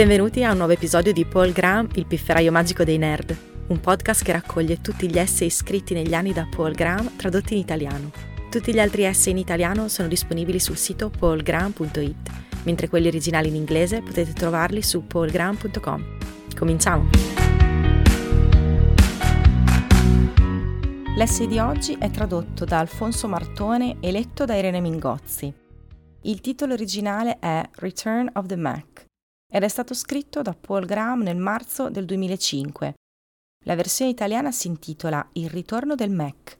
Benvenuti a un nuovo episodio di Paul Graham, il pifferaio magico dei nerd, un podcast che raccoglie tutti gli essay scritti negli anni da Paul Graham tradotti in italiano. Tutti gli altri essay in italiano sono disponibili sul sito paulgraham.it, mentre quelli originali in inglese potete trovarli su paulgraham.com. Cominciamo! L'essay di oggi è tradotto da Alfonso Martone e letto da Irene Mingozzi. Il titolo originale è Return of the Mac ed è stato scritto da Paul Graham nel marzo del 2005. La versione italiana si intitola Il ritorno del Mac.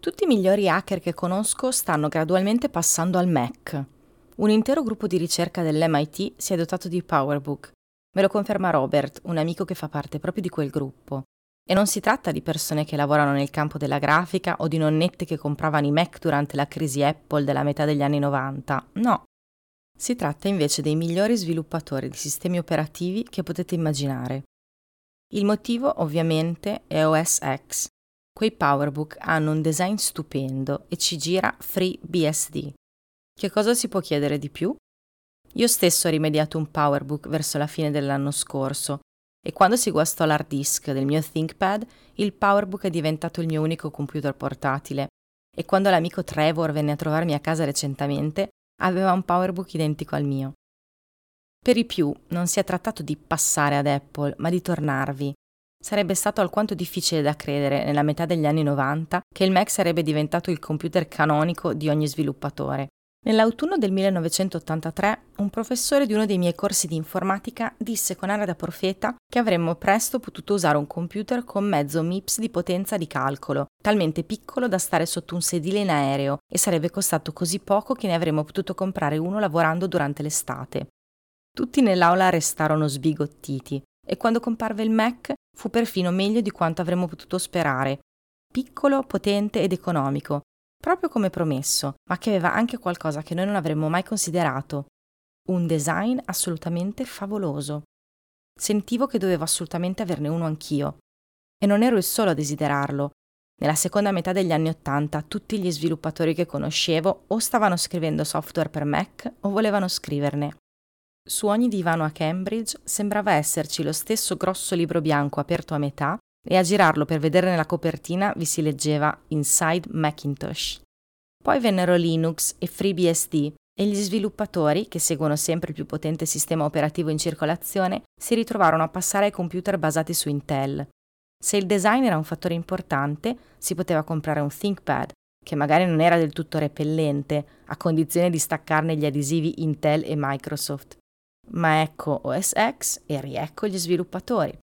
Tutti i migliori hacker che conosco stanno gradualmente passando al Mac. Un intero gruppo di ricerca dell'MIT si è dotato di PowerBook. Me lo conferma Robert, un amico che fa parte proprio di quel gruppo. E non si tratta di persone che lavorano nel campo della grafica o di nonnette che compravano i Mac durante la crisi Apple della metà degli anni 90. No, si tratta invece dei migliori sviluppatori di sistemi operativi che potete immaginare. Il motivo ovviamente è OS X. Quei PowerBook hanno un design stupendo e ci gira FreeBSD. Che cosa si può chiedere di più? Io stesso ho rimediato un PowerBook verso la fine dell'anno scorso e quando si guastò l'hard disk del mio ThinkPad, il PowerBook è diventato il mio unico computer portatile. E quando l'amico Trevor venne a trovarmi a casa recentemente, aveva un PowerBook identico al mio. Per i più non si è trattato di passare ad Apple, ma di tornarvi. Sarebbe stato alquanto difficile da credere nella metà degli anni 90 che il Mac sarebbe diventato il computer canonico di ogni sviluppatore. Nell'autunno del 1983, un professore di uno dei miei corsi di informatica disse con aria da profeta che avremmo presto potuto usare un computer con mezzo MIPS di potenza di calcolo, talmente piccolo da stare sotto un sedile in aereo e sarebbe costato così poco che ne avremmo potuto comprare uno lavorando durante l'estate. Tutti nell'aula restarono sbigottiti e quando comparve il Mac fu perfino meglio di quanto avremmo potuto sperare. Piccolo, potente ed economico, proprio come promesso, ma che aveva anche qualcosa che noi non avremmo mai considerato, un design assolutamente favoloso. Sentivo che dovevo assolutamente averne uno anch'io. E non ero il solo a desiderarlo. Nella seconda metà degli anni Ottanta tutti gli sviluppatori che conoscevo o stavano scrivendo software per Mac o volevano scriverne. Su ogni divano a Cambridge sembrava esserci lo stesso grosso libro bianco aperto a metà e a girarlo per vedere nella copertina vi si leggeva Inside Macintosh. Poi vennero Linux e FreeBSD e gli sviluppatori, che seguono sempre il più potente sistema operativo in circolazione, si ritrovarono a passare ai computer basati su Intel. Se il design era un fattore importante, si poteva comprare un ThinkPad, che magari non era del tutto repellente, a condizione di staccarne gli adesivi Intel e Microsoft. Ma ecco OS X e riecco gli sviluppatori.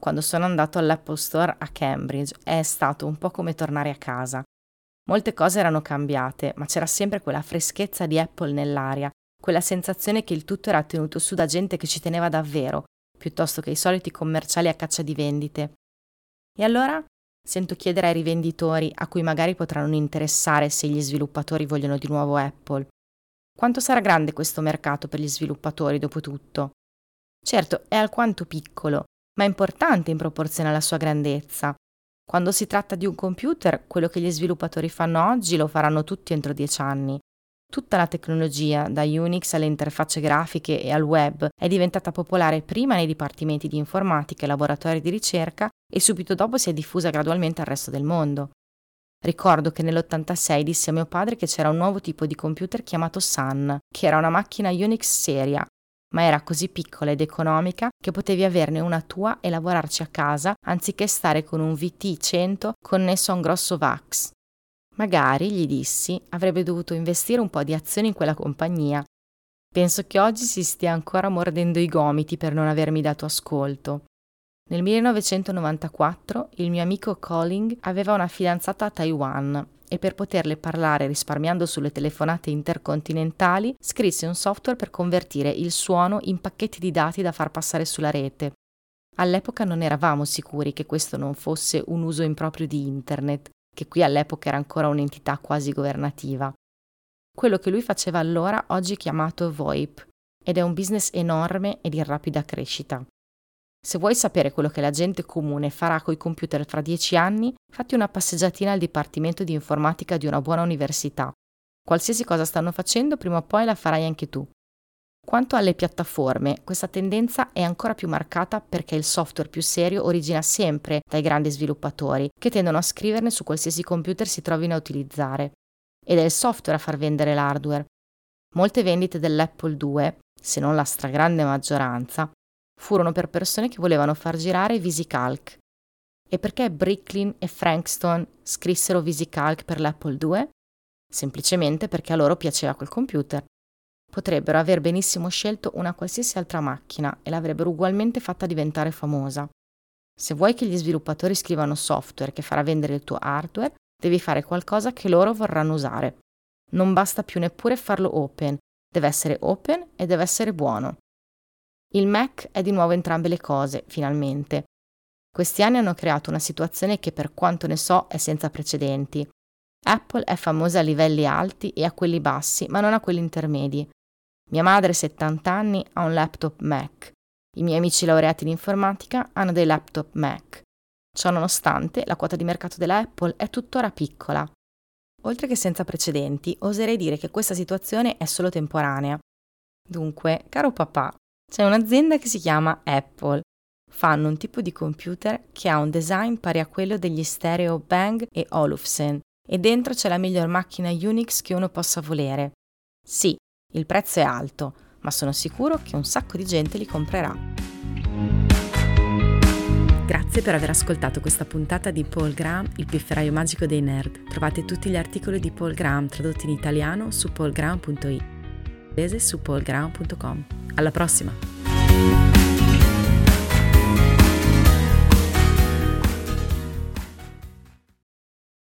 Quando sono andato all'Apple Store a Cambridge è stato un po' come tornare a casa. Molte cose erano cambiate, ma c'era sempre quella freschezza di Apple nell'aria, quella sensazione che il tutto era tenuto su da gente che ci teneva davvero, piuttosto che i soliti commerciali a caccia di vendite. E allora sento chiedere ai rivenditori, a cui magari potranno interessare se gli sviluppatori vogliono di nuovo Apple, quanto sarà grande questo mercato per gli sviluppatori dopo tutto? Certo, è alquanto piccolo, ma importante in proporzione alla sua grandezza. Quando si tratta di un computer, quello che gli sviluppatori fanno oggi lo faranno tutti entro dieci anni. Tutta la tecnologia, da Unix alle interfacce grafiche e al web, è diventata popolare prima nei dipartimenti di informatica e laboratori di ricerca e subito dopo si è diffusa gradualmente al resto del mondo. Ricordo che nell'86 disse a mio padre che c'era un nuovo tipo di computer chiamato Sun, che era una macchina Unix seria, ma era così piccola ed economica che potevi averne una tua e lavorarci a casa anziché stare con un VT100 connesso a un grosso VAX. Magari, gli dissi, avrebbe dovuto investire un po' di azioni in quella compagnia. Penso che oggi si stia ancora mordendo i gomiti per non avermi dato ascolto. Nel 1994 il mio amico Colling aveva una fidanzata a Taiwan e per poterle parlare risparmiando sulle telefonate intercontinentali scrisse un software per convertire il suono in pacchetti di dati da far passare sulla rete. All'epoca non eravamo sicuri che questo non fosse un uso improprio di Internet, che qui all'epoca era ancora un'entità quasi governativa. Quello che lui faceva allora oggi chiamato VoIP ed è un business enorme ed in rapida crescita. Se vuoi sapere quello che la gente comune farà coi computer fra dieci anni, fatti una passeggiatina al Dipartimento di Informatica di una buona università. Qualsiasi cosa stanno facendo, prima o poi la farai anche tu. Quanto alle piattaforme, questa tendenza è ancora più marcata perché il software più serio origina sempre dai grandi sviluppatori, che tendono a scriverne su qualsiasi computer si trovino a utilizzare. Ed è il software a far vendere l'hardware. Molte vendite dell'Apple II, se non la stragrande maggioranza, furono per persone che volevano far girare VisiCalc. E perché Bricklin e Frankston scrissero VisiCalc per l'Apple II? Semplicemente perché a loro piaceva quel computer Potrebbero aver benissimo scelto una qualsiasi altra macchina e l'avrebbero ugualmente fatta diventare famosa. Se vuoi che gli sviluppatori scrivano software che farà vendere il tuo hardware, devi fare qualcosa che loro vorranno usare. Non basta più neppure farlo open, deve essere open e deve essere buono. Il Mac è di nuovo entrambe le cose, finalmente. Questi anni hanno creato una situazione che per quanto ne so è senza precedenti. Apple è famosa a livelli alti e a quelli bassi, ma non a quelli intermedi. Mia madre, 70 anni, ha un laptop Mac. I miei amici laureati in informatica hanno dei laptop Mac. Ciò nonostante, la quota di mercato della Apple è tuttora piccola. Oltre che senza precedenti, oserei dire che questa situazione è solo temporanea. Dunque, caro papà, c'è un'azienda che si chiama Apple. Fanno un tipo di computer che ha un design pari a quello degli stereo Bang e Olufsen e dentro c'è la miglior macchina Unix che uno possa volere. Sì, il prezzo è alto, ma sono sicuro che un sacco di gente li comprerà. Grazie per aver ascoltato questa puntata di Paul Graham, il pifferaio magico dei nerd. Trovate tutti gli articoli di Paul Graham tradotti in italiano su paulgraham.it su paulgraham.com. Alla prossima!